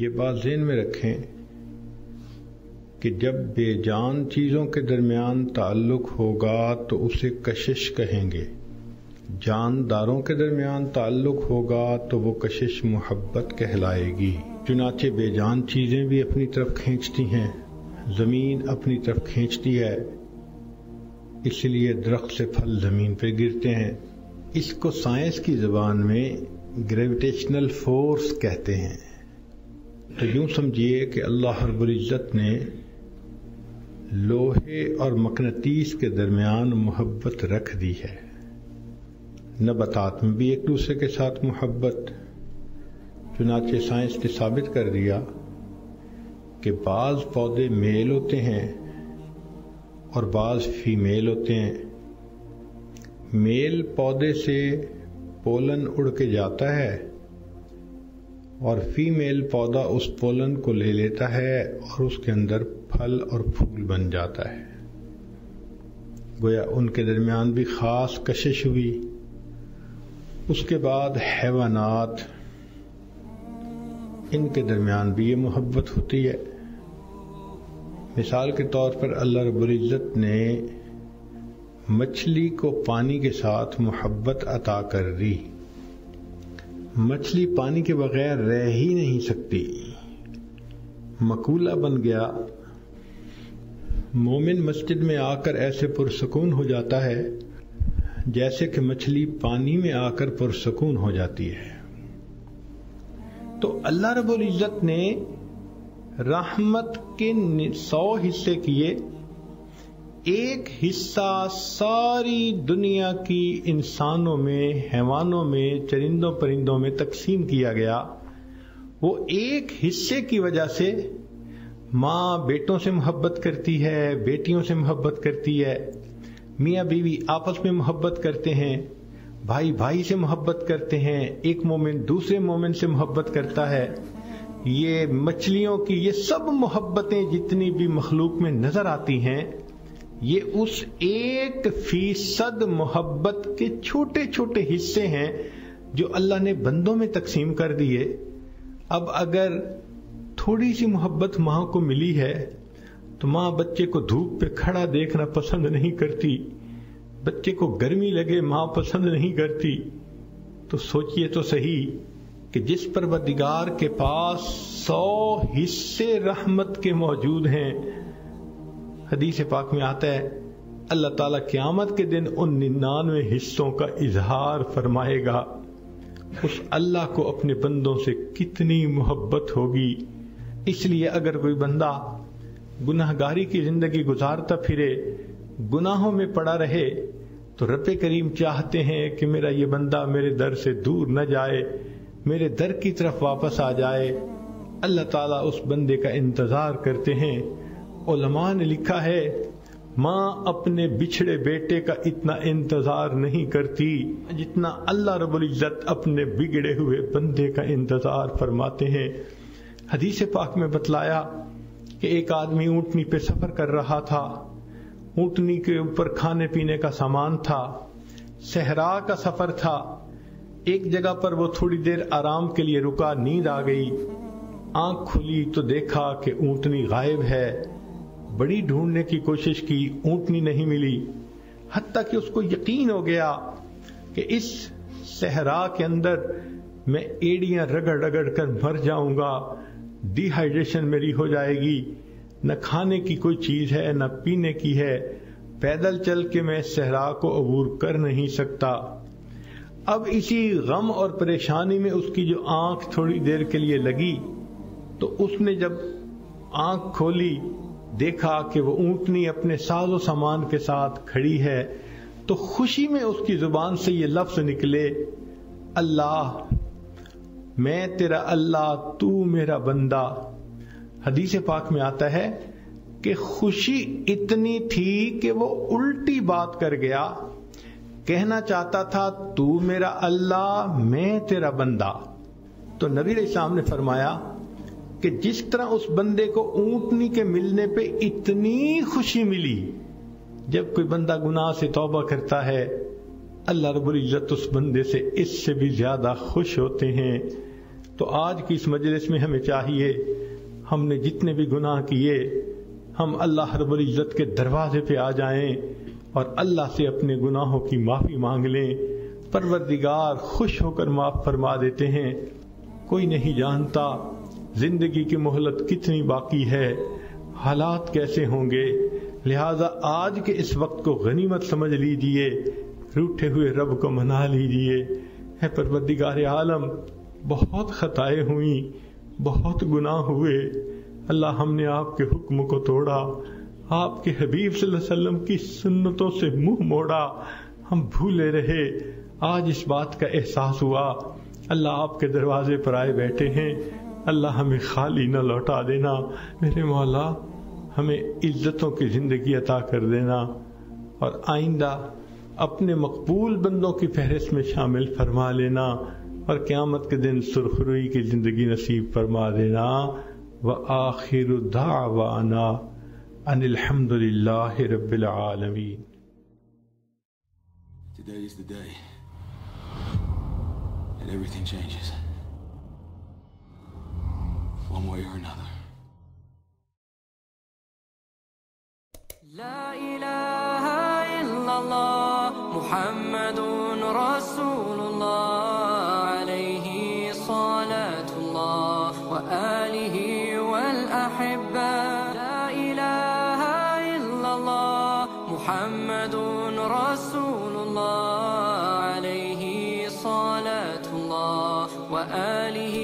یہ بات ذہن میں رکھیں کہ جب بے جان چیزوں کے درمیان تعلق ہوگا تو اسے کشش کہیں گے۔ جانداروں کے درمیان تعلق ہوگا تو وہ کشش محبت کہلائے گی۔ چنانچہ بے جان چیزیں بھی اپنی طرف کھینچتی ہیں۔ زمین اپنی طرف کھینچتی ہے۔ اس لیے درخت سے پھل زمین پہ گرتے ہیں۔ اس کو سائنس کی زبان میں گریویٹیشنل فورس کہتے ہیں۔ تو یوں سمجھیے کہ اللہ رب العزت نے لوہے اور مقناطیس کے درمیان محبت رکھ دی ہے۔ نباتات میں بھی ایک دوسرے کے ساتھ محبت۔ چنانچہ سائنس نے ثابت کر دیا کہ بعض پودے میل ہوتے ہیں اور بعض فیمیل ہوتے ہیں۔ میل پودے سے پولن اڑ کے جاتا ہے۔ اور فیمیل پودا اس پولن کو لے لیتا ہے اور اس کے اندر پھل اور پھول بن جاتا ہے۔ گویا ان کے درمیان بھی خاص کشش ہوئی۔ اس کے بعد حیوانات، ان کے درمیان بھی یہ محبت ہوتی ہے۔ مثال کے طور پر اللہ رب العزت نے مچھلی کو پانی کے ساتھ محبت عطا کر دی۔ مچھلی پانی کے بغیر رہ ہی نہیں سکتی۔ مقولہ بن گیا۔ مومن مسجد میں آ کر ایسے پرسکون ہو جاتا ہے جیسے کہ مچھلی پانی میں آ کر پرسکون ہو جاتی ہے۔ تو اللہ رب العزت نے رحمت کے سو حصے کیے۔ ایک حصہ ساری دنیا کی انسانوں میں، حیوانوں میں، چرندوں پرندوں میں تقسیم کیا گیا۔ وہ ایک حصے کی وجہ سے ماں بیٹوں سے محبت کرتی ہے، بیٹیوں سے محبت کرتی ہے۔ میاں بیوی آپس میں محبت کرتے ہیں، بھائی بھائی سے محبت کرتے ہیں، ایک مومن دوسرے مومن سے محبت کرتا ہے۔ یہ مچھلیوں کی، یہ سب محبتیں جتنی بھی مخلوق میں نظر آتی ہیں یہ اس ایک فیصد محبت کے چھوٹے چھوٹے حصے ہیں جو اللہ نے بندوں میں تقسیم کر دیے۔ اب اگر تھوڑی سی محبت ماں کو ملی ہے تو ماں بچے کو دھوپ پہ کھڑا دیکھنا پسند نہیں کرتی۔ بچے کو گرمی لگے ماں پسند نہیں کرتی۔ تو سوچئے تو صحیح کہ جس پروردگار کے پاس سو حصے رحمت کے موجود ہیں حدیث پاک میں آتا ہے، اللہ تعالی قیامت کے دن ان ننانوے حصوں کا اظہار فرمائے گا۔ اس اللہ کو اپنے بندوں سے کتنی محبت ہوگی۔ اس لیے اگر کوئی بندہ گناہ گاری کی زندگی گزارتا پھرے، گناہوں میں پڑا رہے، تو رب کریم چاہتے ہیں کہ میرا یہ بندہ میرے در سے دور نہ جائے، میرے در کی طرف واپس آ جائے۔ اللہ تعالیٰ اس بندے کا انتظار کرتے ہیں۔ علماء نے لکھا ہے، ماں اپنے بچھڑے بیٹے کا اتنا انتظار نہیں کرتی جتنا اللہ رب العزت اپنے بگڑے ہوئے بندے کا انتظار فرماتے ہیں۔ حدیث پاک میں بتلایا کہ ایک آدمی اونٹنی پہ سفر کر رہا تھا۔ اونٹنی کے اوپر کھانے پینے کا سامان تھا۔ صحرا کا سفر تھا۔ ایک جگہ پر وہ تھوڑی دیر آرام کے لیے رکا، نیند آ گئی۔ آنکھ کھلی تو دیکھا کہ اونٹنی غائب ہے۔ بڑی ڈھونڈنے کی کوشش کی، اونٹنی نہیں ملی۔ حتیٰ کہ اس کو یقین ہو گیا کہ اس صحرا کے اندر میں ایڑیاں رگڑ رگڑ کر مر جاؤں گا۔ ڈی ہائیڈریشن میری ہو جائے گی۔ نہ کھانے کی کوئی چیز ہے، نہ پینے کی ہے۔ پیدل چل کے میں صحرا کو عبور کر نہیں سکتا۔ اب اسی غم اور پریشانی میں اس کی جو آنکھ تھوڑی دیر کے لیے لگی، تو اس نے جب آنکھ کھولی دیکھا کہ وہ اونٹنی اپنے ساز و سامان کے ساتھ کھڑی ہے، تو خوشی میں اس کی زبان سے یہ لفظ نکلے، اللہ، میں تیرا اللہ، تو میرا بندہ۔ حدیث پاک میں آتا ہے کہ خوشی اتنی تھی کہ وہ الٹی بات کر گیا۔ کہنا چاہتا تھا، تو میرا اللہ، میں تیرا بندہ۔ تو نبی علیہ السلام نے فرمایا کہ جس طرح اس بندے کو اونٹنی کے ملنے پہ اتنی خوشی ملی، جب کوئی بندہ گناہ سے توبہ کرتا ہے، اللہ رب العزت اس بندے سے اس سے بھی زیادہ خوش ہوتے ہیں۔ تو آج کی اس مجلس میں ہمیں چاہیے، ہم نے جتنے بھی گناہ کیے، ہم اللہ رب العزت کے دروازے پہ آ جائیں اور اللہ سے اپنے گناہوں کی معافی مانگ لیں۔ پروردگار خوش ہو کر معاف فرما دیتے ہیں۔ کوئی نہیں جانتا زندگی کی مہلت کتنی باقی ہے؟ حالات کیسے ہوں گے؟ لہذا آج کے اس وقت کو غنیمت سمجھ لیجیے روٹے ہوئے رب کو منا لیجیے۔ ہے پروردگار عالم، بہت خطائیں ہوئیں، بہت گناہ ہوئے۔ اللہ ہم نے آپ کے حکم کو توڑا، آپ کے حبیب صلی اللہ علیہ وسلم کی سنتوں سے منہ موڑا۔ ہم بھولے رہے۔ آج اس بات کا احساس ہوا۔ اللہ آپ کے دروازے پر آئے بیٹھے ہیں۔ اللہ ہمیں خالی نہ لوٹا دینا۔ میرے مولا، ہمیں عزتوں کی زندگی عطا کر دینا اور آئندہ اپنے مقبول بندوں کی فہرست میں شامل فرما لینا اور قیامت کے دن سرخروئی کی زندگی نصیب فرما دینا۔ وآخر دعوانا ان الحمد للہ رب العالمین۔ Today is the day that everything changes. One way or another. لا إله إلا الله محمد رسول الله عليه صلاة الله وآله والأحبة لا إله إلا الله محمد رسول الله عليه صلاة الله وآله